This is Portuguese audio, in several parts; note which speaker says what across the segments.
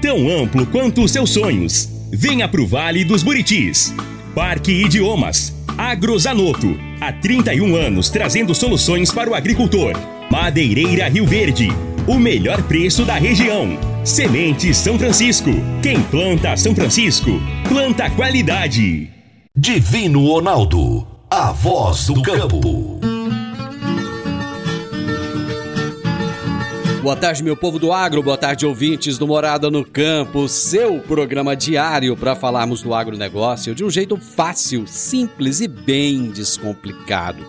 Speaker 1: tão amplo quanto os seus sonhos. Venha pro Vale dos Buritis. Parque Idiomas. Agrozanoto. Há 31 anos trazendo soluções para o agricultor. Madeireira Rio Verde. O melhor preço da região. Sementes São Francisco. Quem planta São Francisco, planta qualidade.
Speaker 2: Divino Ronaldo. A voz do campo.
Speaker 3: Boa tarde, meu povo do agro, boa tarde, ouvintes do Morada no Campo, seu programa diário para falarmos do agronegócio de um jeito fácil, simples e bem descomplicado.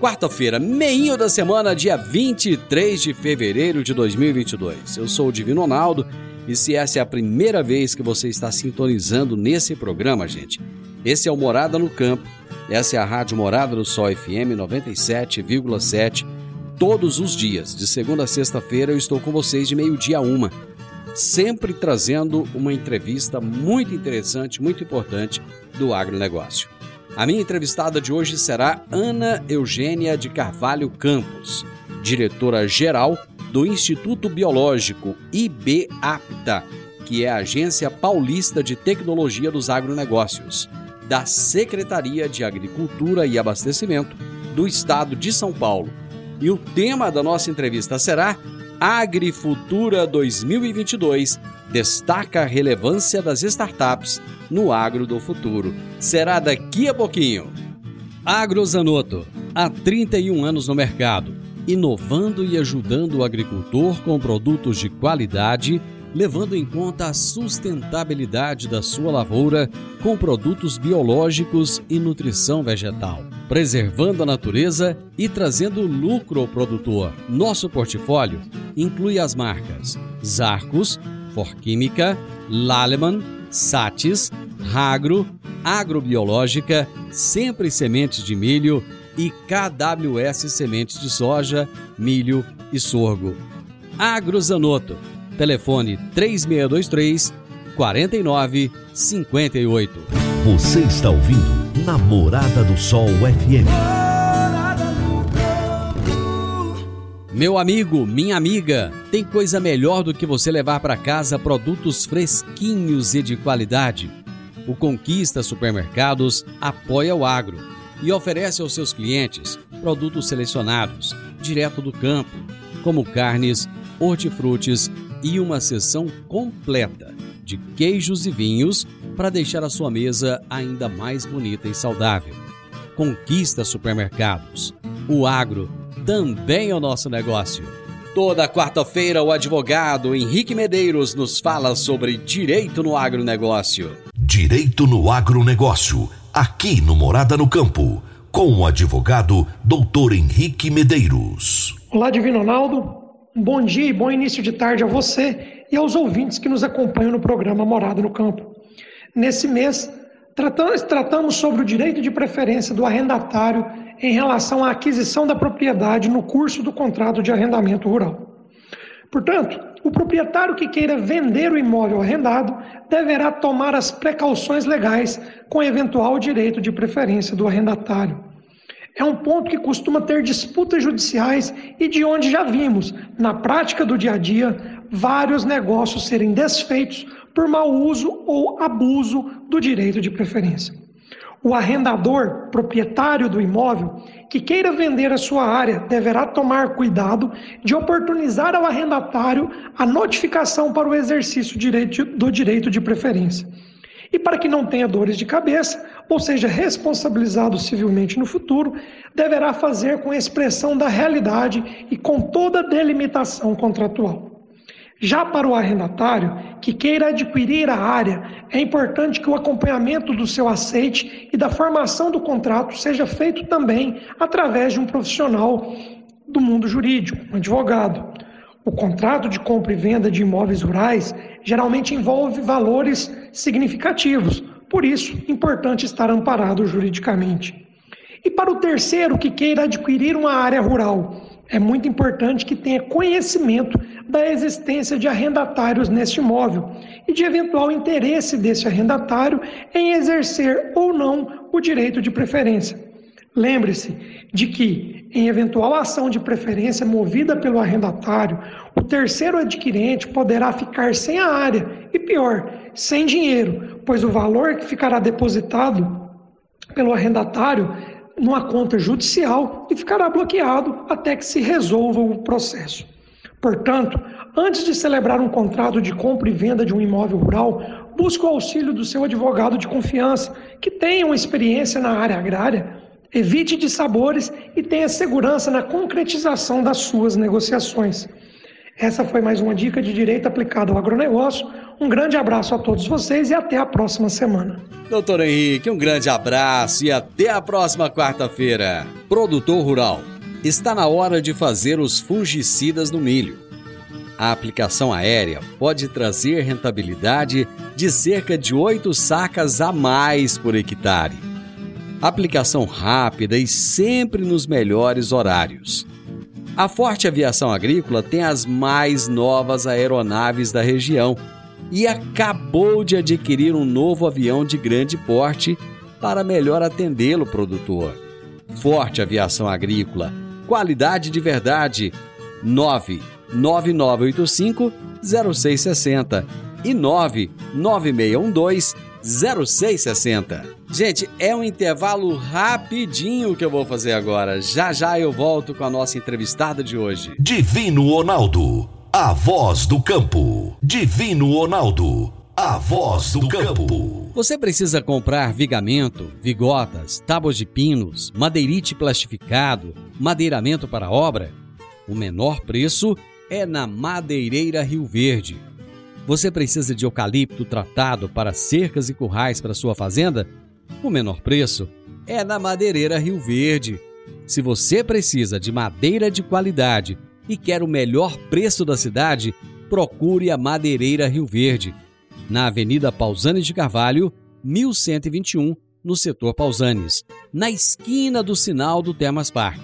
Speaker 3: Quarta-feira, meio da semana, dia 23 de fevereiro de 2022. Eu sou o Divino Ronaldo e se essa é a primeira vez que você está sintonizando nesse programa, gente, esse é o Morada no Campo, essa é a Rádio Morada do Sol FM 97,7 todos os dias, de segunda a sexta-feira, eu estou com vocês de meio-dia a uma, sempre trazendo uma entrevista muito interessante, muito importante do agronegócio. A minha entrevistada de hoje será Ana Eugênia de Carvalho Campos, diretora-geral do Instituto Biológico IBAPTA, que é a Agência Paulista de Tecnologia dos Agronegócios, da Secretaria de Agricultura e Abastecimento do Estado de São Paulo e o tema da nossa entrevista será Agrifutura 2022 destaca a relevância das startups no agro do futuro. Será daqui a pouquinho. Agrozanoto, há 31 anos no mercado, inovando e ajudando o agricultor com produtos de qualidade levando em conta a sustentabilidade da sua lavoura com produtos biológicos e nutrição vegetal, preservando a natureza e trazendo lucro ao produtor. Nosso portfólio inclui as marcas Zarcos, Forquímica, Laleman, Satis, Ragro, Agrobiológica, Sempre Sementes de Milho e KWS Sementes de Soja, Milho e Sorgo. Agrozanoto Telefone 3623 4958.
Speaker 2: Você está ouvindo Namorada do Sol FM.
Speaker 3: Meu amigo, minha amiga, tem coisa melhor do que você levar para casa produtos fresquinhos e de qualidade. O Conquista Supermercados apoia o agro e oferece aos seus clientes produtos selecionados, direto do campo, como carnes, hortifrutis e uma sessão completa de queijos e vinhos para deixar a sua mesa ainda mais bonita e saudável. Conquista supermercados. O agro também é o nosso negócio. Toda quarta-feira, o advogado Henrique Medeiros nos fala sobre direito no agronegócio.
Speaker 2: Direito no agronegócio, aqui no Morada no Campo, com o advogado Dr. Henrique Medeiros.
Speaker 4: Olá, Divino Ronaldo. Um bom dia e bom início de tarde a você e aos ouvintes que nos acompanham no programa Morada no Campo. Nesse mês, tratamos, sobre o direito de preferência do arrendatário em relação à aquisição da propriedade no curso do contrato de arrendamento rural. Portanto, o proprietário que queira vender o imóvel arrendado deverá tomar as precauções legais com eventual direito de preferência do arrendatário é um ponto que costuma ter disputas judiciais e de onde já vimos, na prática do dia a dia, vários negócios serem desfeitos por mau uso ou abuso do direito de preferência. O arrendador, proprietário do imóvel, que queira vender a sua área, deverá tomar cuidado de oportunizar ao arrendatário a notificação para o exercício do direito de preferência. E para que não tenha dores de cabeça, ou seja responsabilizado civilmente no futuro, deverá fazer com expressão da realidade e com toda delimitação contratual. Já para o arrendatário que queira adquirir a área, é importante que o acompanhamento do seu aceite e da formação do contrato seja feito também através de um profissional do mundo jurídico, um advogado. O contrato de compra e venda de imóveis rurais geralmente envolve valores significativos, por isso, importante estar amparado juridicamente. E para o terceiro que queira adquirir uma área rural, é muito importante que tenha conhecimento da existência de arrendatários neste imóvel e de eventual interesse desse arrendatário em exercer ou não o direito de preferência. Lembre-se de que, em eventual ação de preferência movida pelo arrendatário, o terceiro adquirente poderá ficar sem a área e, pior, sem dinheiro, pois o valor que ficará depositado pelo arrendatário numa conta judicial e ficará bloqueado até que se resolva o processo. Portanto, antes de celebrar um contrato de compra e venda de um imóvel rural, busque o auxílio do seu advogado de confiança, que tenha uma experiência na área agrária Evite dissabores e tenha segurança na concretização das suas negociações. Essa foi mais uma dica de direito aplicado ao agronegócio. Um grande abraço a todos vocês e até a próxima semana.
Speaker 3: Doutor Henrique, um grande abraço e até a próxima quarta-feira. Produtor Rural, está na hora de fazer os fungicidas no milho. A aplicação aérea pode trazer rentabilidade de cerca de 8 sacas a mais por hectare aplicação rápida e sempre nos melhores horários. A Forte Aviação Agrícola tem as mais novas aeronaves da região e acabou de adquirir um novo avião de grande porte para melhor atendê-lo, produtor. Forte Aviação Agrícola, qualidade de verdade. 99985 0660 e 99612 0660. Gente, é um intervalo rapidinho que eu vou fazer agora. Já já eu volto com a nossa entrevistada de hoje.
Speaker 2: Divino Ronaldo, a voz do campo. Divino Ronaldo, a voz do campo.
Speaker 3: Você precisa comprar vigamento, vigotas, tábuas de pinos, madeirite plastificado, madeiramento para obra? O menor preço é na Madeireira Rio Verde você precisa de eucalipto tratado para cercas e currais para sua fazenda? O menor preço é na Madeireira Rio Verde. Se você precisa de madeira de qualidade e quer o melhor preço da cidade, procure a Madeireira Rio Verde, na Avenida Pausanes de Carvalho, 1121, no setor Pausanes, na esquina do sinal do Termas Park.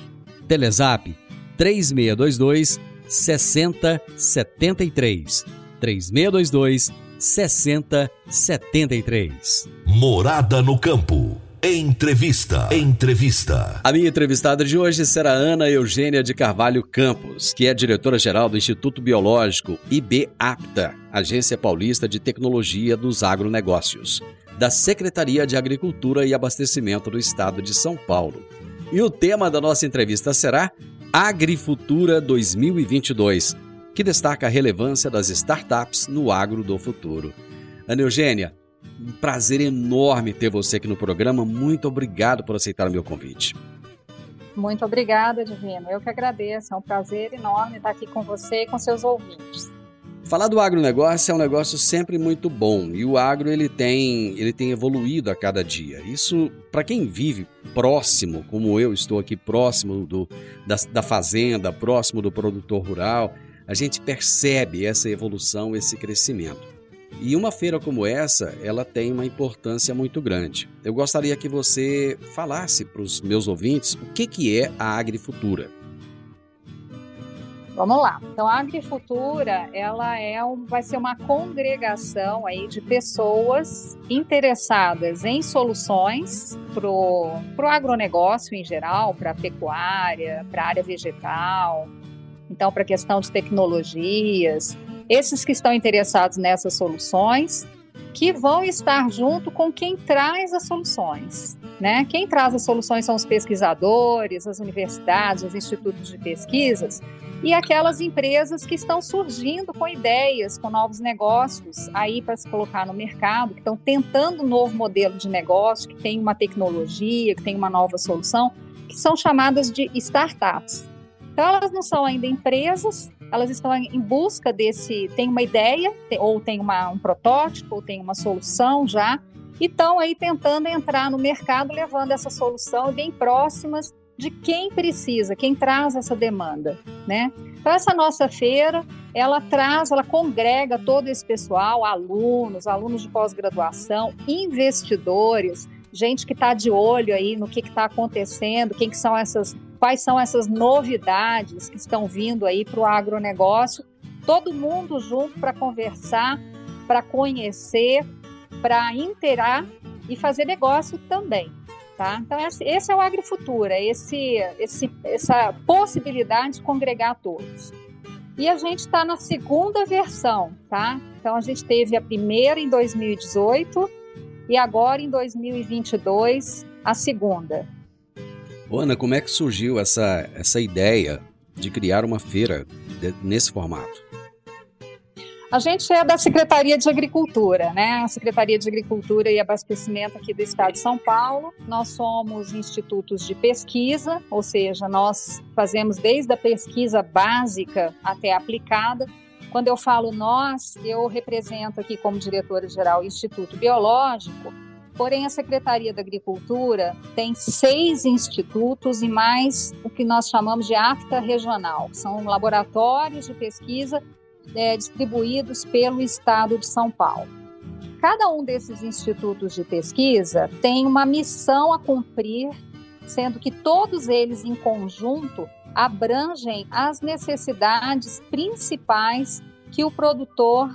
Speaker 3: Telezap 3622 6073. 3622 6073.
Speaker 2: Morada no Campo. Entrevista. Entrevista.
Speaker 3: A minha entrevistada de hoje será Ana Eugênia de Carvalho Campos, que é diretora-geral do Instituto Biológico IBAPTA, Agência Paulista de Tecnologia dos Agronegócios, da Secretaria de Agricultura e Abastecimento do Estado de São Paulo. E o tema da nossa entrevista será Agrifutura 2022 que destaca a relevância das startups no agro do futuro. Ana Eugênia, um prazer enorme ter você aqui no programa. Muito obrigado por aceitar o meu convite.
Speaker 5: Muito obrigada, Divino. Eu que agradeço. É um prazer enorme estar aqui com você e com seus ouvintes.
Speaker 3: Falar do agronegócio é um negócio sempre muito bom e o agro ele tem, ele tem evoluído a cada dia. Isso, para quem vive próximo, como eu estou aqui próximo do, da, da fazenda, próximo do produtor rural, a gente percebe essa evolução, esse crescimento. E uma feira como essa, ela tem uma importância muito grande. Eu gostaria que você falasse para os meus ouvintes o que, que é a Agrifutura.
Speaker 5: Vamos lá. Então, a Agrifutura, ela é um, vai ser uma congregação aí de pessoas interessadas em soluções para o agronegócio em geral, para a pecuária, para a área vegetal, então para a questão de tecnologias, esses que estão interessados nessas soluções, que vão estar junto com quem traz as soluções. Né? Quem traz as soluções são os pesquisadores, as universidades, os institutos de pesquisas e aquelas empresas que estão surgindo com ideias, com novos negócios aí para se colocar no mercado, que estão tentando um novo modelo de negócio, que tem uma tecnologia, que tem uma nova solução, que são chamadas de startups. Então, elas não são ainda empresas, elas estão em busca desse, tem uma ideia, ou tem uma, um protótipo, ou tem uma solução já, e estão aí tentando entrar no mercado levando essa solução bem próximas de quem precisa, quem traz essa demanda, né? Então essa nossa feira, ela traz, ela congrega todo esse pessoal, alunos, alunos de pós-graduação, investidores, gente que está de olho aí no que está acontecendo, quem que são essas, quais são essas novidades que estão vindo aí para o agronegócio, todo mundo junto para conversar, para conhecer, para interar e fazer negócio também. Tá? Então, esse é o Agrifutura, esse, esse, essa possibilidade de congregar todos. E a gente está na segunda versão, tá? Então, a gente teve a primeira em 2018 e agora em 2022 a segunda.
Speaker 3: Ana, como é que surgiu essa, essa ideia de criar uma feira de, nesse formato?
Speaker 5: A gente é da Secretaria de Agricultura, né? A Secretaria de Agricultura e Abastecimento aqui do Estado de São Paulo. Nós somos institutos de pesquisa, ou seja, nós fazemos desde a pesquisa básica até aplicada. Quando eu falo nós, eu represento aqui como diretora-geral o Instituto Biológico, porém a Secretaria da Agricultura tem seis institutos e mais o que nós chamamos de AFTA regional, são laboratórios de pesquisa é, distribuídos pelo estado de São Paulo. Cada um desses institutos de pesquisa tem uma missão a cumprir, sendo que todos eles em conjunto abrangem as necessidades principais que o produtor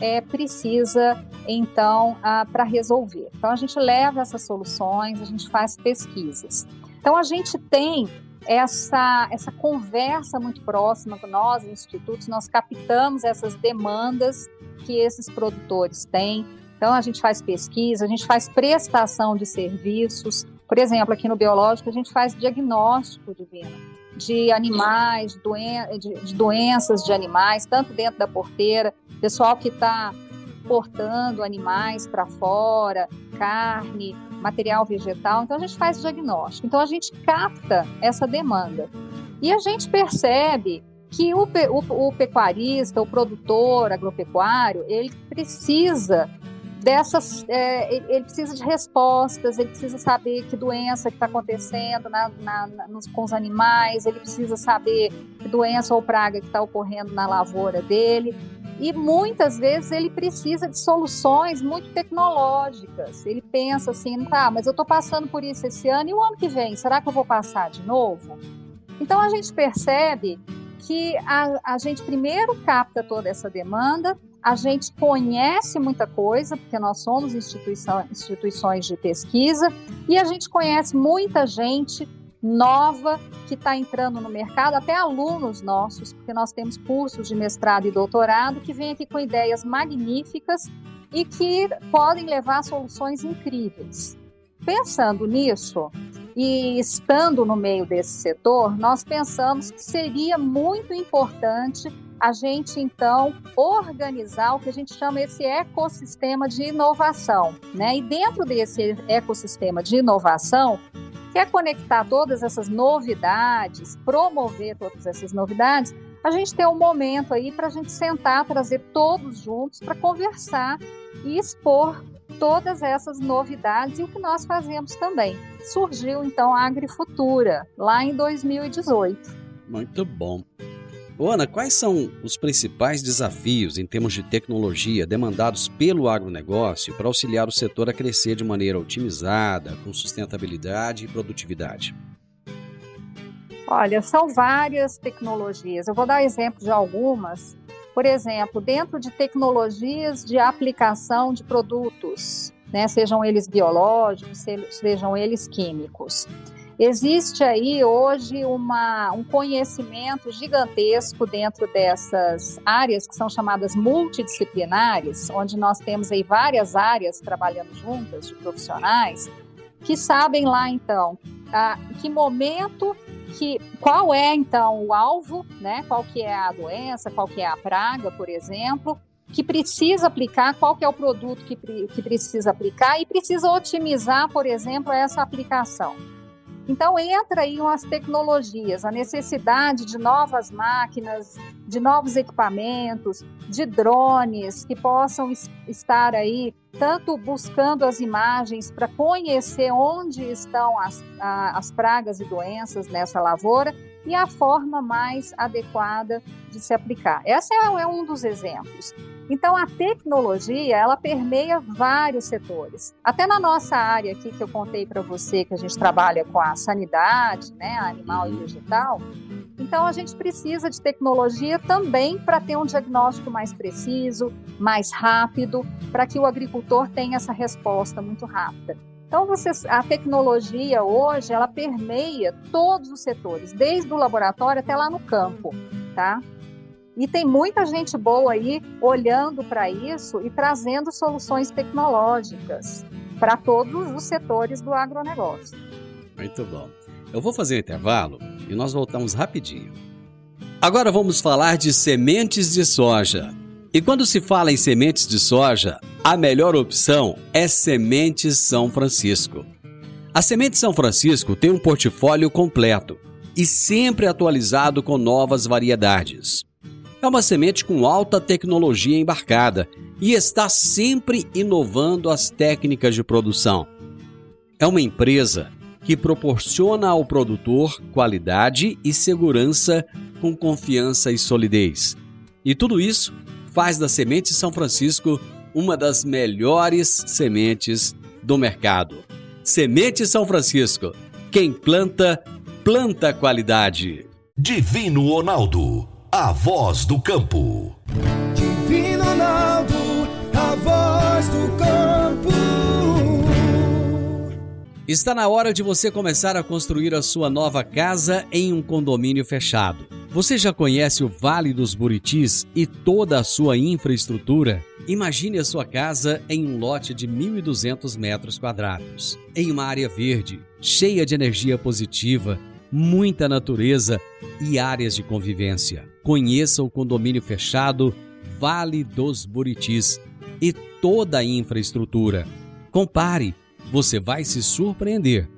Speaker 5: é, precisa então para resolver. Então a gente leva essas soluções, a gente faz pesquisas. Então a gente tem essa, essa conversa muito próxima com nós, institutos, nós captamos essas demandas que esses produtores têm. Então, a gente faz pesquisa, a gente faz prestação de serviços. Por exemplo, aqui no Biológico, a gente faz diagnóstico divino de animais, doen de, de doenças de animais, tanto dentro da porteira, pessoal que está portando animais para fora, carne, material vegetal. Então a gente faz diagnóstico. Então a gente capta essa demanda. E a gente percebe que o, o, o pecuarista, o produtor agropecuário, ele precisa dessas, é, ele precisa de respostas, ele precisa saber que doença que está acontecendo na, na, nos, com os animais, ele precisa saber que doença ou praga que está ocorrendo na lavoura dele. E muitas vezes ele precisa de soluções muito tecnológicas. Ele pensa assim, tá, mas eu estou passando por isso esse ano e o ano que vem, será que eu vou passar de novo? Então a gente percebe que a, a gente primeiro capta toda essa demanda, a gente conhece muita coisa, porque nós somos instituição, instituições de pesquisa, e a gente conhece muita gente nova que está entrando no mercado, até alunos nossos, porque nós temos cursos de mestrado e doutorado que vêm aqui com ideias magníficas e que podem levar soluções incríveis. Pensando nisso e estando no meio desse setor, nós pensamos que seria muito importante a gente então organizar o que a gente chama esse ecossistema de inovação, né? E dentro desse ecossistema de inovação, quer conectar todas essas novidades, promover todas essas novidades, a gente tem um momento aí para a gente sentar, trazer todos juntos para conversar e expor todas essas novidades e o que nós fazemos também. Surgiu então a Agrifutura, lá em 2018.
Speaker 3: Muito bom. Ana, quais são os principais desafios em termos de tecnologia demandados pelo agronegócio para auxiliar o setor a crescer de maneira otimizada, com sustentabilidade e produtividade?
Speaker 5: Olha, são várias tecnologias. Eu vou dar exemplo de algumas. Por exemplo, dentro de tecnologias de aplicação de produtos, né, sejam eles biológicos, sejam eles químicos. Existe aí hoje uma, um conhecimento gigantesco dentro dessas áreas que são chamadas multidisciplinares, onde nós temos aí várias áreas trabalhando juntas de profissionais que sabem lá então a, que momento que qual é então o alvo, né? Qual que é a doença, qual que é a praga, por exemplo, que precisa aplicar, qual que é o produto que, que precisa aplicar e precisa otimizar, por exemplo, essa aplicação. Então entra aí umas tecnologias, a necessidade de novas máquinas, de novos equipamentos, de drones que possam estar aí tanto buscando as imagens para conhecer onde estão as, a, as pragas e doenças nessa lavoura e a forma mais adequada de se aplicar. Esse é, é um dos exemplos. Então, a tecnologia, ela permeia vários setores. Até na nossa área aqui, que eu contei para você, que a gente trabalha com a sanidade, né, animal e uhum. vegetal, então a gente precisa de tecnologia também para ter um diagnóstico mais preciso, mais rápido, para que o agricultor tenha essa resposta muito rápida. Então, você, a tecnologia hoje, ela permeia todos os setores, desde o laboratório até lá no campo, tá? E tem muita gente boa aí olhando para isso e trazendo soluções tecnológicas para todos os setores do agronegócio.
Speaker 3: Muito bom. Eu vou fazer um intervalo e nós voltamos rapidinho. Agora vamos falar de sementes de soja. E quando se fala em sementes de soja, a melhor opção é Sementes São Francisco. A Semente São Francisco tem um portfólio completo e sempre atualizado com novas variedades. É uma semente com alta tecnologia embarcada e está sempre inovando as técnicas de produção. É uma empresa que proporciona ao produtor qualidade e segurança com confiança e solidez. E tudo isso faz da Semente São Francisco uma das melhores sementes do mercado. Semente São Francisco. Quem planta, planta qualidade.
Speaker 2: Divino Ronaldo a voz do campo.
Speaker 6: Divino Ronaldo, a voz do campo.
Speaker 3: Está na hora de você começar a construir a sua nova casa em um condomínio fechado. Você já conhece o Vale dos Buritis e toda a sua infraestrutura? Imagine a sua casa em um lote de 1.200 metros quadrados, em uma área verde, cheia de energia positiva muita natureza e áreas de convivência. Conheça o condomínio fechado Vale dos Buritis e toda a infraestrutura. Compare, você vai se surpreender.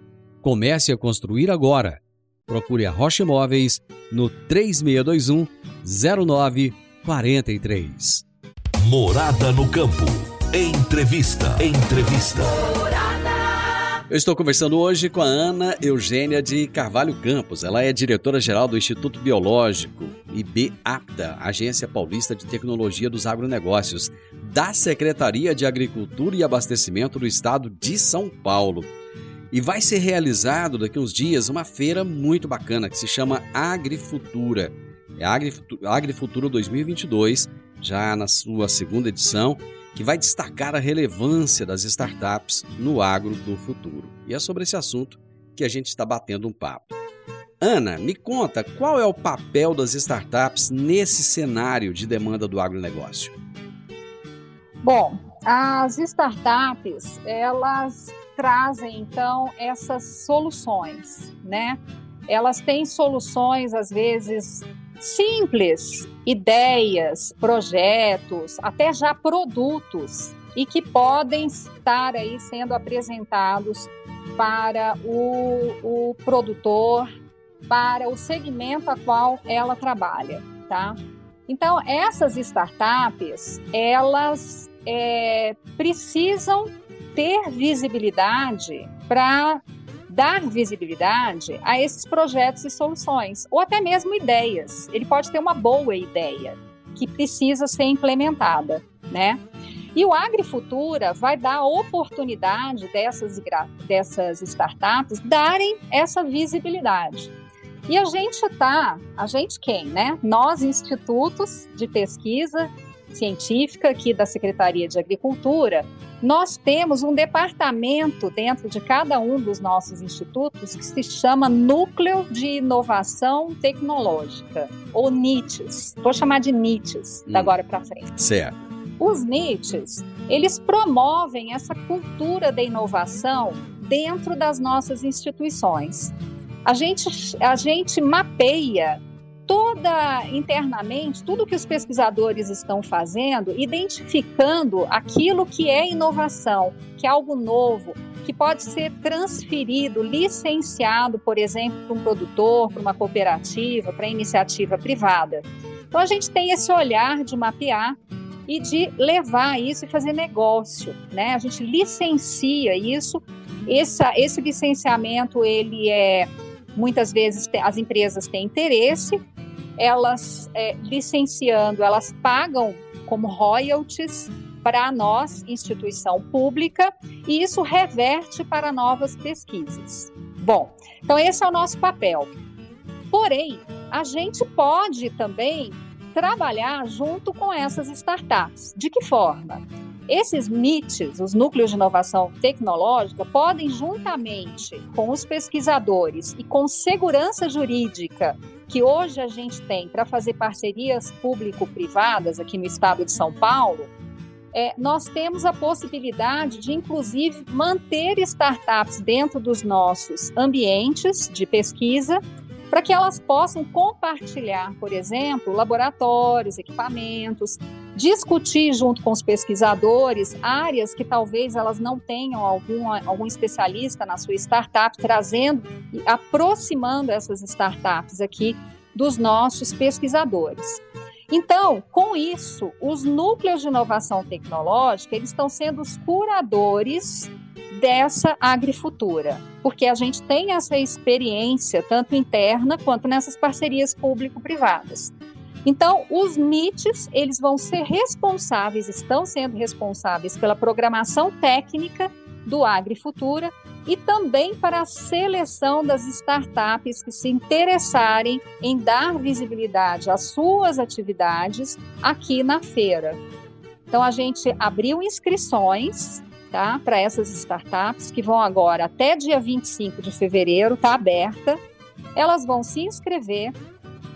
Speaker 3: Comece a construir agora. Procure a Rocha Imóveis no 3621 0943.
Speaker 2: Morada no campo. Entrevista. Entrevista.
Speaker 3: Eu estou conversando hoje com a Ana Eugênia de Carvalho Campos. Ela é diretora-geral do Instituto Biológico, IBAPTA, Agência Paulista de Tecnologia dos Agronegócios, da Secretaria de Agricultura e Abastecimento do Estado de São Paulo. E vai ser realizado daqui uns dias uma feira muito bacana que se chama Agrifutura. É Agrifutura 2022, já na sua segunda edição que vai destacar a relevância das startups no agro do futuro. E é sobre esse assunto que a gente está batendo um papo. Ana, me conta qual é o papel das startups nesse cenário de demanda do agronegócio?
Speaker 5: Bom, as startups, elas trazem então essas soluções, né? Elas têm soluções às vezes simples, ideias, projetos, até já produtos e que podem estar aí sendo apresentados para o, o produtor, para o segmento a qual ela trabalha, tá? Então essas startups elas é, precisam ter visibilidade para dar visibilidade a esses projetos e soluções, ou até mesmo ideias. Ele pode ter uma boa ideia que precisa ser implementada, né? E o Agrifutura vai dar a oportunidade dessas, dessas startups darem essa visibilidade. E a gente está, a gente quem, né? Nós, institutos de pesquisa científica aqui da Secretaria de Agricultura, nós temos um departamento dentro de cada um dos nossos institutos que se chama Núcleo de Inovação Tecnológica, ou NITES. Vou chamar de NITES da hum. agora para frente.
Speaker 3: Certo.
Speaker 5: Os NITES, eles promovem essa cultura da inovação dentro das nossas instituições. A gente, a gente mapeia toda internamente, tudo que os pesquisadores estão fazendo, identificando aquilo que é inovação, que é algo novo, que pode ser transferido, licenciado, por exemplo, para um produtor, para uma cooperativa, para iniciativa privada. Então a gente tem esse olhar de mapear e de levar isso e fazer negócio, né? A gente licencia isso. Essa, esse licenciamento ele é muitas vezes as empresas têm interesse, elas é, licenciando, elas pagam como royalties para nós, instituição pública, e isso reverte para novas pesquisas. Bom, então esse é o nosso papel. Porém, a gente pode também trabalhar junto com essas startups. De que forma? Esses MITs, os núcleos de inovação tecnológica, podem, juntamente com os pesquisadores e com segurança jurídica, que hoje a gente tem para fazer parcerias público-privadas aqui no estado de São Paulo, é, nós temos a possibilidade de, inclusive, manter startups dentro dos nossos ambientes de pesquisa para que elas possam compartilhar, por exemplo, laboratórios, equipamentos, discutir junto com os pesquisadores áreas que talvez elas não tenham algum, algum especialista na sua startup, trazendo e aproximando essas startups aqui dos nossos pesquisadores. Então, com isso, os núcleos de inovação tecnológica eles estão sendo os curadores dessa agricultura, porque a gente tem essa experiência tanto interna quanto nessas parcerias público-privadas. Então, os NITs, eles vão ser responsáveis, estão sendo responsáveis pela programação técnica do Agrifutura e também para a seleção das startups que se interessarem em dar visibilidade às suas atividades aqui na feira. Então, a gente abriu inscrições tá? Para essas startups que vão agora até dia 25 de fevereiro, tá aberta. Elas vão se inscrever,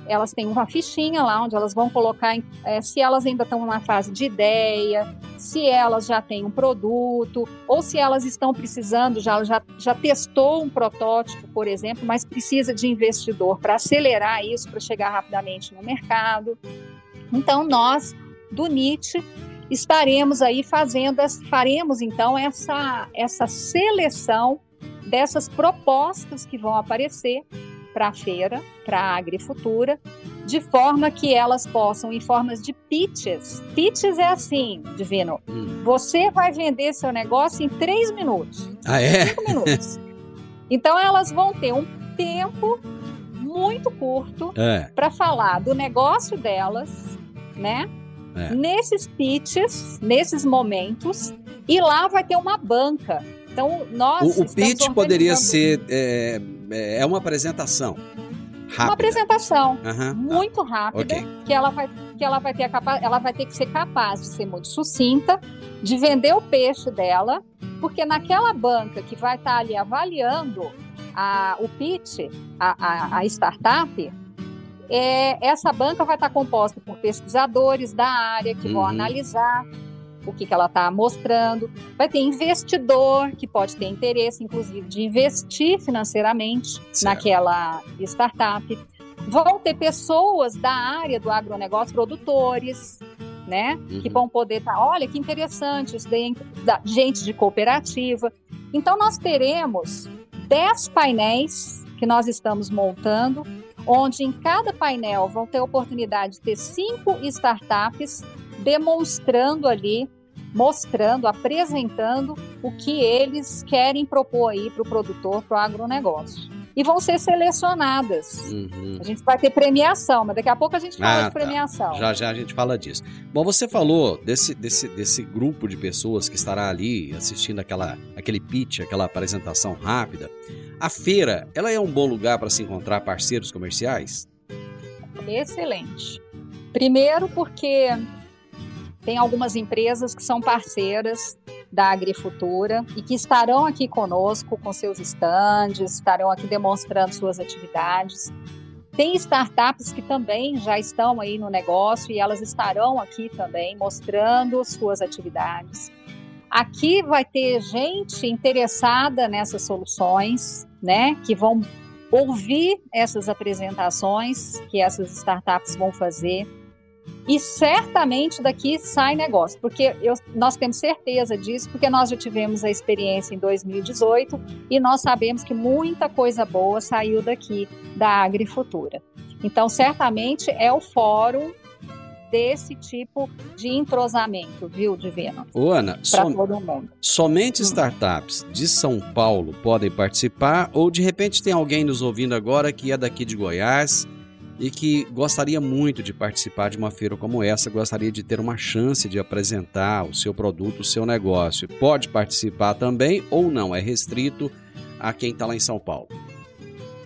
Speaker 5: elas têm uma fichinha lá onde elas vão colocar é, se elas ainda estão numa fase de ideia, se elas já têm um produto, ou se elas estão precisando, já, já, já testou um protótipo, por exemplo, mas precisa de investidor para acelerar isso, para chegar rapidamente no mercado. Então, nós, do NIT, estaremos aí fazendo, faremos então essa, essa seleção dessas propostas que vão aparecer para a feira, para a Agrifutura, de forma que elas possam, em formas de pitches. Pitches é assim, Divino. Hum. Você vai vender seu negócio em três minutos.
Speaker 3: Ah, é?
Speaker 5: Cinco minutos. então elas vão ter um tempo muito curto é. para falar do negócio delas, né? É. Nesses pitches, nesses momentos, e lá vai ter uma banca. Então, nós.
Speaker 3: O, o pitch poderia ser. É, é, é uma apresentação. Rápida.
Speaker 5: Uma apresentação uhum. muito rápida, okay. que, ela vai, que ela vai ter capa, ela vai ter que ser capaz de ser muito sucinta, de vender o peixe dela, porque naquela banca que vai estar ali avaliando a, o pitch, a, a, a startup, é, essa banca vai estar composta por pesquisadores da área que uhum. vão analisar o que, que ela está mostrando. Vai ter investidor que pode ter interesse, inclusive, de investir financeiramente certo. naquela startup. Vão ter pessoas da área do agronegócio, produtores, né? Uhum. Que vão poder estar, tá, olha que interessante, isso daí, é gente de cooperativa. Então, nós teremos 10 painéis que nós estamos montando onde em cada painel vão ter a oportunidade de ter cinco startups demonstrando ali, mostrando, apresentando o que eles querem propor aí para o produtor, para o agronegócio. E vão ser selecionadas. Uhum. A gente vai ter premiação, mas daqui a pouco a gente fala ah, de tá. premiação.
Speaker 3: Tá. Já já a gente fala disso. Bom, você falou desse, desse, desse grupo de pessoas que estará ali assistindo aquela, aquele pitch, aquela apresentação rápida. A feira, ela é um bom lugar para se encontrar parceiros comerciais?
Speaker 5: Excelente. Primeiro porque tem algumas empresas que são parceiras da Agrifutura e que estarão aqui conosco com seus estandes, estarão aqui demonstrando suas atividades. Tem startups que também já estão aí no negócio e elas estarão aqui também mostrando suas atividades. Aqui vai ter gente interessada nessas soluções, né, que vão ouvir essas apresentações que essas startups vão fazer. E certamente daqui sai negócio, porque eu, nós temos certeza disso, porque nós já tivemos a experiência em 2018 e nós sabemos que muita coisa boa saiu daqui da Agrifutura. Então, certamente é o fórum desse tipo de entrosamento, viu, Divino?
Speaker 3: Ô, Ana, som-
Speaker 5: todo mundo.
Speaker 3: somente startups de São Paulo podem participar ou de repente tem alguém nos ouvindo agora que é daqui de Goiás e que gostaria muito de participar de uma feira como essa, gostaria de ter uma chance de apresentar o seu produto, o seu negócio. Pode participar também ou não? É restrito a quem está lá em São Paulo.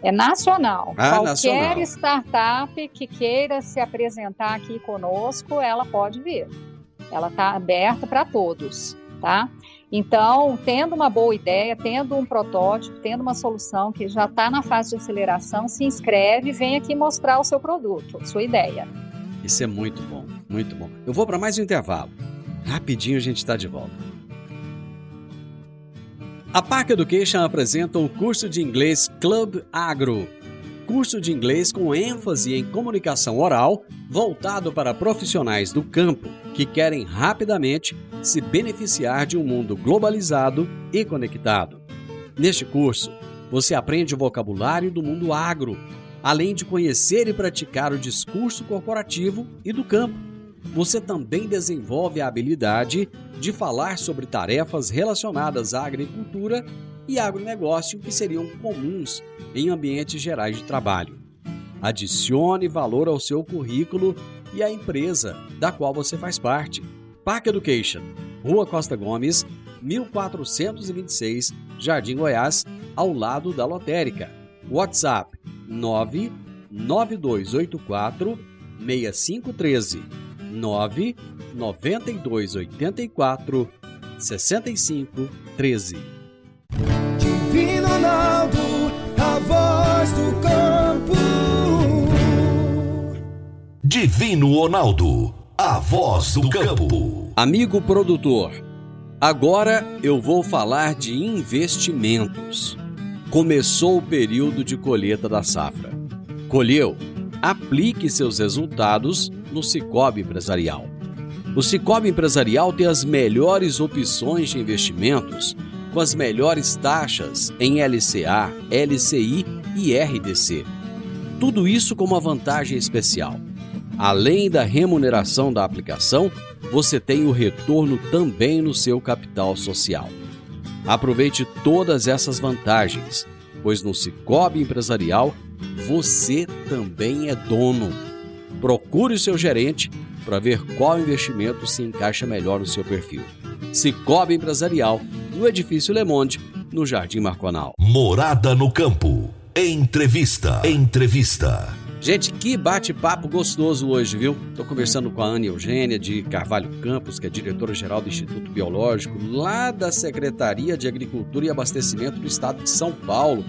Speaker 5: É nacional.
Speaker 3: Ah,
Speaker 5: Qualquer
Speaker 3: nacional.
Speaker 5: startup que queira se apresentar aqui conosco, ela pode vir. Ela está aberta para todos, tá? Então, tendo uma boa ideia, tendo um protótipo, tendo uma solução que já está na fase de aceleração, se inscreve e vem aqui mostrar o seu produto, sua ideia.
Speaker 3: Isso é muito bom, muito bom. Eu vou para mais um intervalo. Rapidinho a gente está de volta. A Park Education apresenta o curso de inglês Club Agro. Curso de inglês com ênfase em comunicação oral, voltado para profissionais do campo que querem rapidamente se beneficiar de um mundo globalizado e conectado. Neste curso, você aprende o vocabulário do mundo agro, além de conhecer e praticar o discurso corporativo e do campo. Você também desenvolve a habilidade de falar sobre tarefas relacionadas à agricultura e agronegócio que seriam comuns em ambientes gerais de trabalho. Adicione valor ao seu currículo e à empresa da qual você faz parte. Park Education, Rua Costa Gomes, 1426, Jardim Goiás, ao lado da lotérica. WhatsApp 99284 6513 99284 6513
Speaker 6: Divino Ronaldo, a voz do
Speaker 2: Divino Ronaldo, a voz do campo.
Speaker 3: Amigo produtor, agora eu vou falar de investimentos. Começou o período de colheita da safra. Colheu? Aplique seus resultados no Cicobi Empresarial. O Cicobi Empresarial tem as melhores opções de investimentos com as melhores taxas em LCA, LCI e RDC. Tudo isso com uma vantagem especial. Além da remuneração da aplicação, você tem o retorno também no seu capital social. Aproveite todas essas vantagens, pois no Cicobi Empresarial você também é dono. Procure o seu gerente para ver qual investimento se encaixa melhor no seu perfil. Cicobi Empresarial, no Edifício Le Monde, no Jardim Marconal.
Speaker 2: Morada no campo. Entrevista. Entrevista.
Speaker 3: Gente, que bate-papo gostoso hoje, viu? Estou conversando com a Ana Eugênia de Carvalho Campos, que é diretora-geral do Instituto Biológico, lá da Secretaria de Agricultura e Abastecimento do Estado de São Paulo.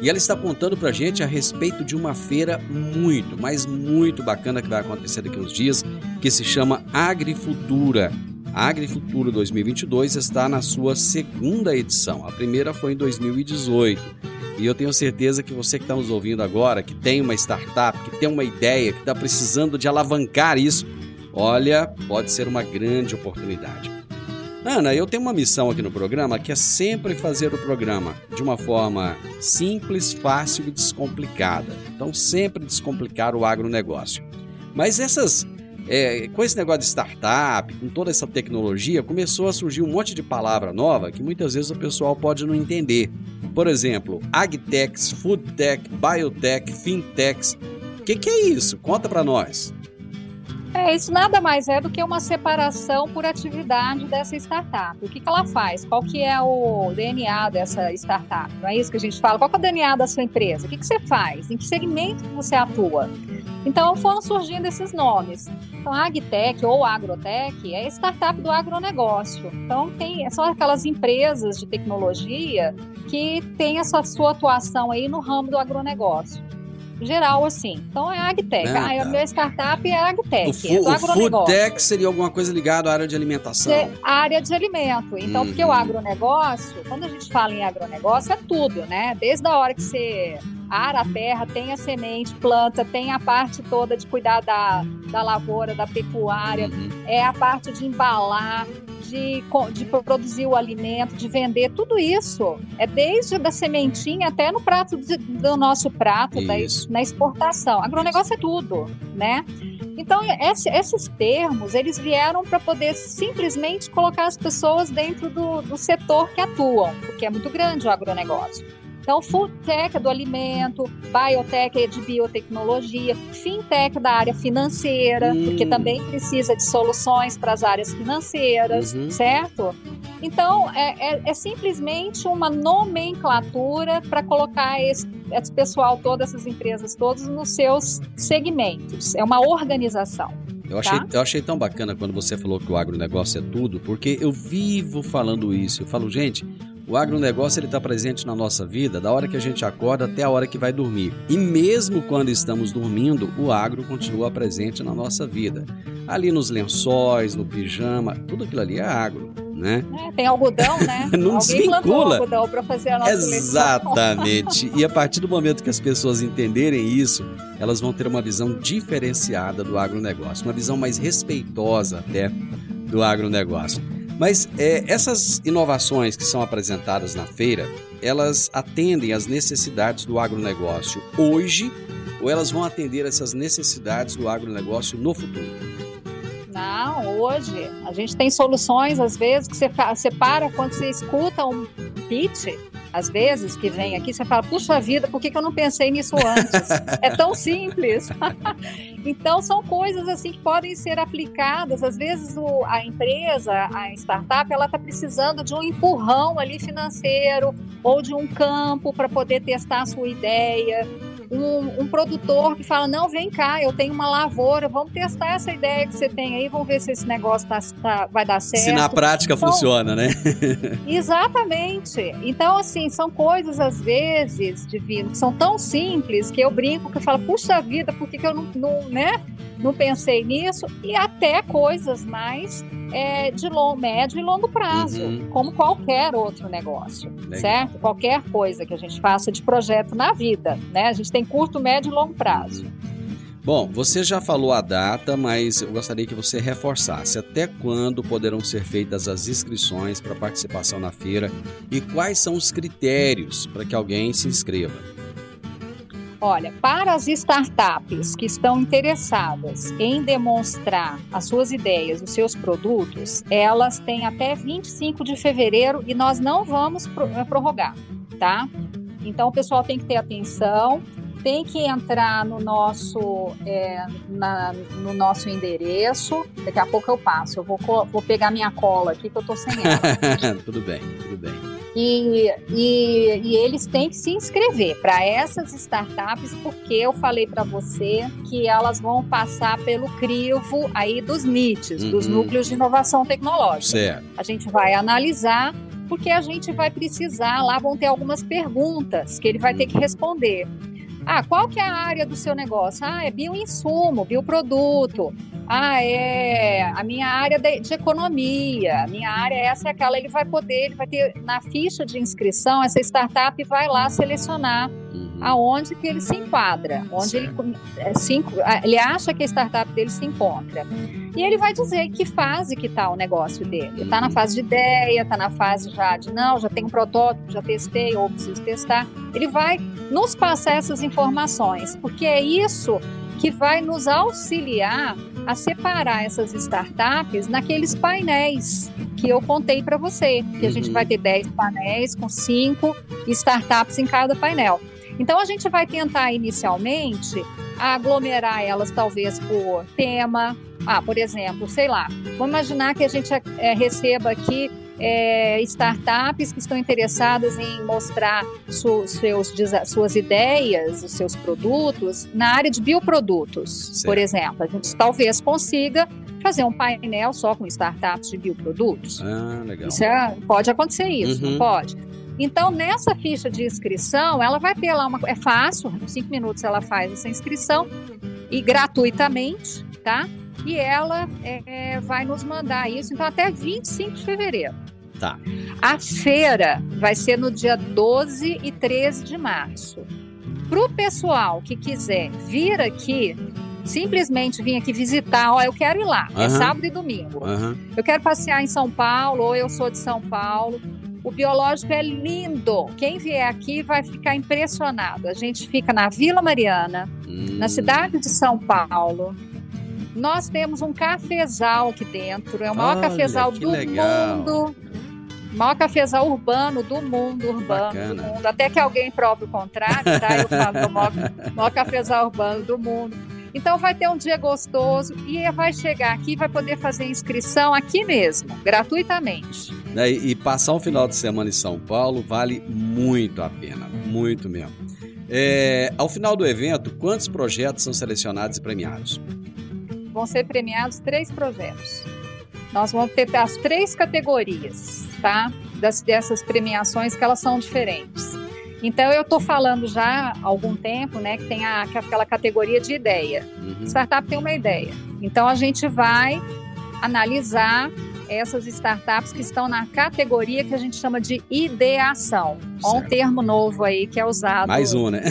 Speaker 3: E ela está contando pra gente a respeito de uma feira muito, mas muito bacana que vai acontecer daqui a uns dias, que se chama Agrifutura. A Agrifutura 2022 está na sua segunda edição. A primeira foi em 2018. E eu tenho certeza que você que está nos ouvindo agora, que tem uma startup, que tem uma ideia, que está precisando de alavancar isso, olha, pode ser uma grande oportunidade. Ana, eu tenho uma missão aqui no programa que é sempre fazer o programa de uma forma simples, fácil e descomplicada. Então, sempre descomplicar o agronegócio. Mas essas. é, com esse negócio de startup, com toda essa tecnologia, começou a surgir um monte de palavra nova que muitas vezes o pessoal pode não entender. Por exemplo, agtechs, foodtech, biotech, fintechs. O que, que é isso? Conta para nós.
Speaker 5: É, isso nada mais é do que uma separação por atividade dessa startup. O que, que ela faz? Qual que é o DNA dessa startup? Não é isso que a gente fala? Qual é o DNA da sua empresa? O que, que você faz? Em que segmento você atua? Então foram surgindo esses nomes. Então, a Agtech ou Agrotech é a startup do agronegócio. Então, tem, são aquelas empresas de tecnologia que têm essa sua atuação aí no ramo do agronegócio. Geral, assim. Então, é a Agtech.
Speaker 3: Ah,
Speaker 5: a minha startup é a Agtech,
Speaker 3: O,
Speaker 5: é
Speaker 3: fu
Speaker 5: do
Speaker 3: o foodtech seria alguma coisa ligada à área de alimentação.
Speaker 5: É área de alimento. Então, porque
Speaker 3: Uhum.
Speaker 5: o agronegócio, quando a gente fala em agronegócio, é tudo, né? Desde a hora que você ara a terra, tem a semente, planta, tem a parte toda de cuidar da, da lavoura, da pecuária,
Speaker 3: Uhum.
Speaker 5: é a parte de embalar, de, de produzir o alimento, de vender, tudo isso. É desde da sementinha até no prato de, do nosso prato, da, na exportação. Agronegócio é tudo, né? Então, esse, esses termos, eles vieram para poder simplesmente colocar as pessoas dentro do, do setor que atuam, porque é muito grande o agronegócio. Então, Food Tech é do alimento, Biotech é de biotecnologia, Fintech da área financeira, hum. porque também precisa de soluções para as áreas financeiras, uhum. certo? Então, é, é, é, simplesmente uma nomenclatura para colocar esse, esse pessoal, todas essas empresas, todos nos seus segmentos. É uma organização.
Speaker 3: Eu achei, tá? eu achei tão bacana quando você falou que o agronegócio é tudo, porque eu vivo falando isso. Eu falo, gente, o agronegócio está presente na nossa vida da hora que a gente acorda até a hora que vai dormir. E mesmo quando estamos dormindo, o agro continua presente na nossa vida. Ali nos lençóis, no pijama, tudo aquilo ali é agro. Né?
Speaker 5: É, tem algodão, né?
Speaker 3: Não Alguém desvincula.
Speaker 5: algodão para fazer a nossa
Speaker 3: Exatamente. e a partir do momento que as pessoas entenderem isso, elas vão ter uma visão diferenciada do agronegócio, uma visão mais respeitosa até do agronegócio. Mas é, essas inovações que são apresentadas na feira, elas atendem às necessidades do agronegócio hoje ou elas vão atender essas necessidades do agronegócio no futuro?
Speaker 5: Não, hoje. A gente tem soluções, às vezes, que você, você para quando você escuta um pitch, às vezes, que vem aqui, você fala, puxa vida, por que, que eu não pensei nisso antes? é tão simples. então, são coisas assim que podem ser aplicadas. Às vezes, o, a empresa, a startup, ela está precisando de um empurrão ali financeiro ou de um campo para poder testar a sua ideia um, um, produtor que fala: não, vem cá, eu tenho uma lavoura, vamos testar essa ideia que você tem aí, vamos ver se esse negócio tá, tá vai dar certo.
Speaker 3: Se na prática então, funciona, né?
Speaker 5: exatamente. Então, assim, são coisas, às vezes, Divino, que são tão simples que eu brinco, que eu falo: puxa vida, por que, que eu não, não, né, não pensei nisso? E até coisas mais é, de long, médio e longo prazo, uhum. como qualquer outro negócio, Legal. certo? Qualquer coisa que a gente faça de projeto na vida, né? A gente tem curto, médio e longo prazo.
Speaker 3: Bom, você já falou a data, mas eu gostaria que você reforçasse até quando poderão ser feitas as inscrições para participação na feira e quais são os critérios para que alguém se inscreva.
Speaker 5: Olha, para as startups que estão interessadas em demonstrar as suas ideias, os seus produtos, elas têm até 25 de fevereiro e nós não vamos eh, prorrogar, tá? Então o pessoal tem que ter atenção, tem que entrar no nosso, é, na, no nosso endereço. Daqui a pouco eu passo. Eu vou, vou pegar minha cola aqui que eu tô sem ela.
Speaker 3: tudo bem, tudo bem.
Speaker 5: E, e, e, eles têm que se inscrever para essas startups, porque eu falei para você que elas vão passar pelo crivo aí dos NITs, uhum. dos núcleos de inovação tecnológica.
Speaker 3: Certo.
Speaker 5: A gente vai analisar, porque a gente vai precisar, lá vão ter algumas perguntas que ele vai ter que responder. Ah, qual que é a área do seu negócio? Ah, é bioinsumo, bioproduto. Ah, é a minha área de, de economia. A minha área é essa e aquela. Ele vai poder, ele vai ter na ficha de inscrição, essa startup vai lá selecionar uhum. Aonde que ele se enquadra, onde ele, é, se, ele acha que a startup dele se encontra. E ele vai dizer que fase que está o negócio dele. Está na fase de ideia, está na fase já de não, já tem um protótipo, já testei ou preciso testar. Ele vai nos passar essas informações, porque é isso que vai nos auxiliar a separar essas startups naqueles painéis que eu contei para você, que a gente vai ter 10 painéis com 5 startups em cada painel. Então a gente vai tentar inicialmente aglomerar elas talvez por tema. Ah, por exemplo, sei lá, vamos imaginar que a gente é, receba aqui é, startups que estão interessadas em mostrar su, seus, suas ideias, os seus produtos na área de bioprodutos, certo. por exemplo. A gente talvez consiga fazer um painel só com startups de bioprodutos.
Speaker 3: Ah, legal.
Speaker 5: Isso é, pode acontecer isso, uhum. não pode? Então, nessa ficha de inscrição, ela vai ter lá uma. É fácil, em cinco minutos ela faz essa inscrição e gratuitamente, tá? E ela é, vai nos mandar isso, então, até 25 de fevereiro.
Speaker 3: Tá.
Speaker 5: A feira vai ser no dia 12 e 13 de março. Para o pessoal que quiser vir aqui simplesmente vir aqui visitar, ó, eu quero ir lá, é
Speaker 3: Aham.
Speaker 5: sábado e domingo.
Speaker 3: Aham.
Speaker 5: Eu quero passear em São Paulo, ou eu sou de São Paulo. O biológico é lindo. Quem vier aqui vai ficar impressionado. A gente fica na Vila Mariana,
Speaker 3: Hum.
Speaker 5: na cidade de São Paulo. Nós temos um cafezal aqui dentro. É o maior
Speaker 3: Olha,
Speaker 5: cafezal do
Speaker 3: legal.
Speaker 5: mundo. O maior cafezal urbano do mundo, urbano
Speaker 3: Bacana.
Speaker 5: do mundo. Até que alguém prove o contrário, tá? Eu falo é o maior, maior cafezal urbano do mundo. Então vai ter um dia gostoso e vai chegar aqui vai poder fazer inscrição aqui mesmo, gratuitamente.
Speaker 3: Né, E, e passar um final de semana em São Paulo vale muito a pena, muito mesmo. É, ao final do evento, quantos projetos são selecionados e premiados?
Speaker 5: Vão ser premiados três projetos. Nós vamos ter as três categorias, tá? Das, dessas premiações que elas são diferentes. Então eu estou falando já há algum tempo, né, que tem a, é aquela categoria de ideia.
Speaker 3: Uhum.
Speaker 5: Startup tem uma ideia. Então a gente vai analisar essas startups que estão na categoria que a gente chama de ideação. Ó, um
Speaker 3: Certo.
Speaker 5: termo novo aí que é usado
Speaker 3: Mais um, né?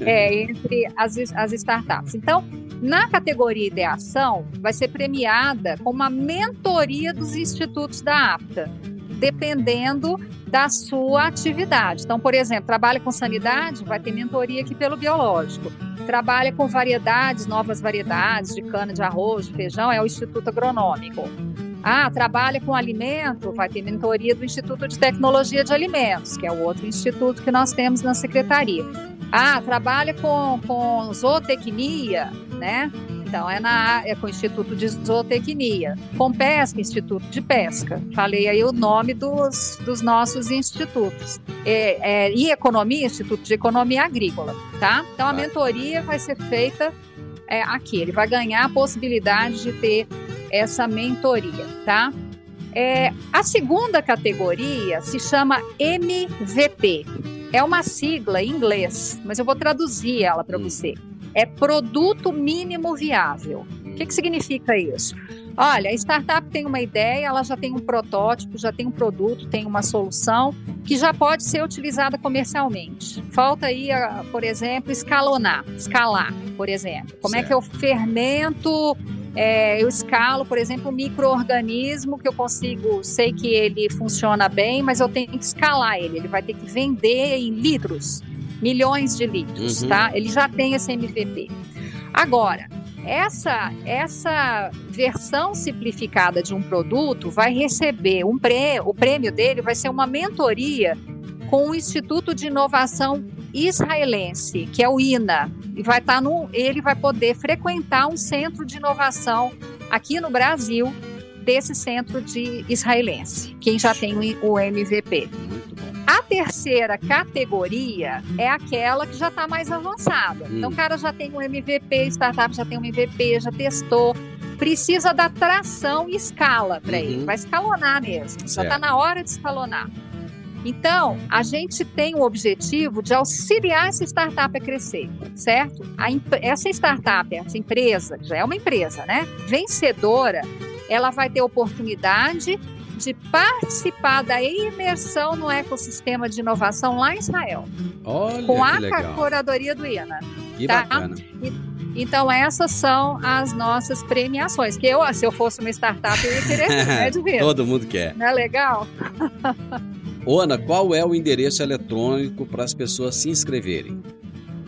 Speaker 5: é, entre as, as startups. Então, na categoria ideação, vai ser premiada com uma mentoria dos institutos da APTA, dependendo da sua atividade. Então, por exemplo, trabalha com sanidade, vai ter mentoria aqui pelo biológico. Trabalha com variedades, novas variedades de cana de arroz, de feijão, é o Instituto Agronômico. Ah, trabalha com alimento, vai ter mentoria do Instituto de Tecnologia de Alimentos, que é o outro instituto que nós temos na secretaria. Ah, trabalha com, com zootecnia, né? Então, é, na, é com o Instituto de Zootecnia. Com pesca, Instituto de Pesca. Falei aí o nome dos, dos nossos institutos. É, é, e Economia, Instituto de Economia Agrícola, tá? Então, a
Speaker 3: Tá.
Speaker 5: mentoria vai ser feita é, aqui. Ele vai ganhar a possibilidade de ter essa mentoria, tá? É, a segunda categoria se chama MVP. É uma sigla em inglês, mas eu vou traduzir ela para
Speaker 3: Hum.
Speaker 5: você. É produto mínimo viável. O que, que significa isso? Olha, a startup tem uma ideia, ela já tem um protótipo, já tem um produto, tem uma solução que já pode ser utilizada comercialmente. Falta aí, ah, por exemplo, escalonar, escalar, por exemplo. Como é
Speaker 3: Certo.
Speaker 5: que eu fermento, é, eu escalo, por exemplo, um microorganismo que eu consigo, sei que ele funciona bem, mas eu tenho que escalar ele. Ele vai ter que vender em litros, milhões de litros,
Speaker 3: Uhum.
Speaker 5: tá? Ele já tem esse MVP. Agora, essa, essa versão simplificada de um produto vai receber um prê, o prêmio dele vai ser uma mentoria com o Instituto de Inovação Israelense, que é o INA, e vai estar no, ele vai poder frequentar um centro de inovação aqui no Brasil desse centro de israelense, quem já tem o MVP.
Speaker 3: Muito bom.
Speaker 5: A terceira categoria é aquela que já está mais avançada. Então,
Speaker 3: Hum.
Speaker 5: o cara já tem um MVP, startup já tem um MVP, já testou. Precisa da tração e escala para
Speaker 3: Uhum.
Speaker 5: ele. Vai escalonar mesmo. Já
Speaker 3: Certo.
Speaker 5: está na hora de escalonar. Então, a gente tem o objetivo de auxiliar essa startup a crescer, certo? A essa startup, essa empresa, que já é uma empresa, né? Vencedora, ela vai ter oportunidade de participar da imersão no ecossistema de inovação lá em Israel,
Speaker 3: Olha
Speaker 5: com a
Speaker 3: legal.
Speaker 5: curadoria do INA.
Speaker 3: Que
Speaker 5: tá?
Speaker 3: bacana.
Speaker 5: Então, essas são as nossas premiações. Que eu, se eu fosse uma startup, eu ia querer, né, de ver.
Speaker 3: Todo mundo quer.
Speaker 5: Não é legal?
Speaker 3: Ô, Ana, qual é o endereço eletrônico para as pessoas se inscreverem?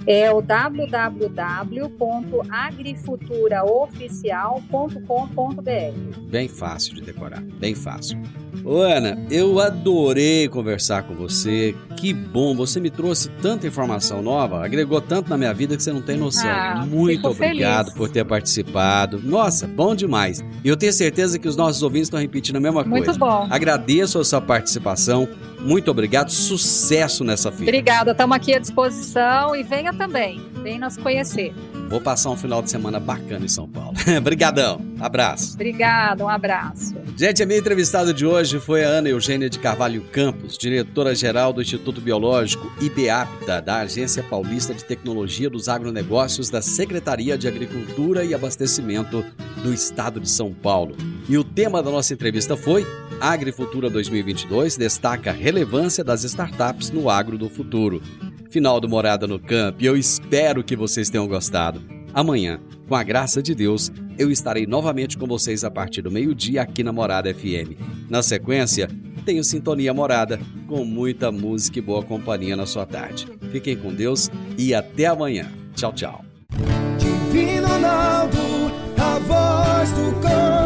Speaker 5: É o www.agriculturaoficial.com.br.
Speaker 3: Bem fácil de decorar, bem fácil. Ô, Ana, eu adorei conversar com você. Que bom, você me trouxe tanta informação nova, agregou tanto na minha vida que você não tem noção.
Speaker 5: Ah,
Speaker 3: Muito obrigado
Speaker 5: feliz.
Speaker 3: por ter participado. Nossa, bom demais. E eu tenho certeza que os nossos ouvintes estão repetindo a mesma
Speaker 5: Muito
Speaker 3: coisa.
Speaker 5: bom.
Speaker 3: Agradeço a sua participação. Muito obrigado. Sucesso nessa feira.
Speaker 5: Obrigada, estamos aqui à disposição e venha também, venha nos conhecer.
Speaker 3: Vou passar um final de semana bacana em São Paulo. Obrigadão. Abraço.
Speaker 5: Obrigada, um abraço.
Speaker 3: Gente, a minha entrevistada de hoje foi a Ana Eugênia de Carvalho Campos, diretora-geral do Instituto Biológico IBAPTA, da Agência Paulista de Tecnologia dos Agronegócios da Secretaria de Agricultura e Abastecimento do Estado de São Paulo. E o tema da nossa entrevista foi Agricultura 2022 destaca a relevância das startups no agro do futuro. Final do Morada no Campo, e eu espero que vocês tenham gostado. Amanhã, com a graça de Deus, eu estarei novamente com vocês a partir do meio-dia aqui na Morada FM. Na sequência, tenho Sintonia Morada, com muita música e boa companhia na sua tarde. Fiquem com Deus e até amanhã. Tchau, tchau.
Speaker 6: Divino Ronaldo, a voz do campo.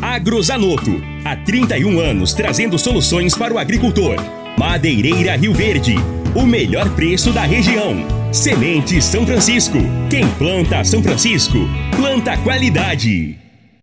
Speaker 1: Agrozanoto. Há 31 anos trazendo soluções para o agricultor. Madeireira Rio Verde. O melhor preço da região. Semente São Francisco. Quem planta São Francisco, planta qualidade.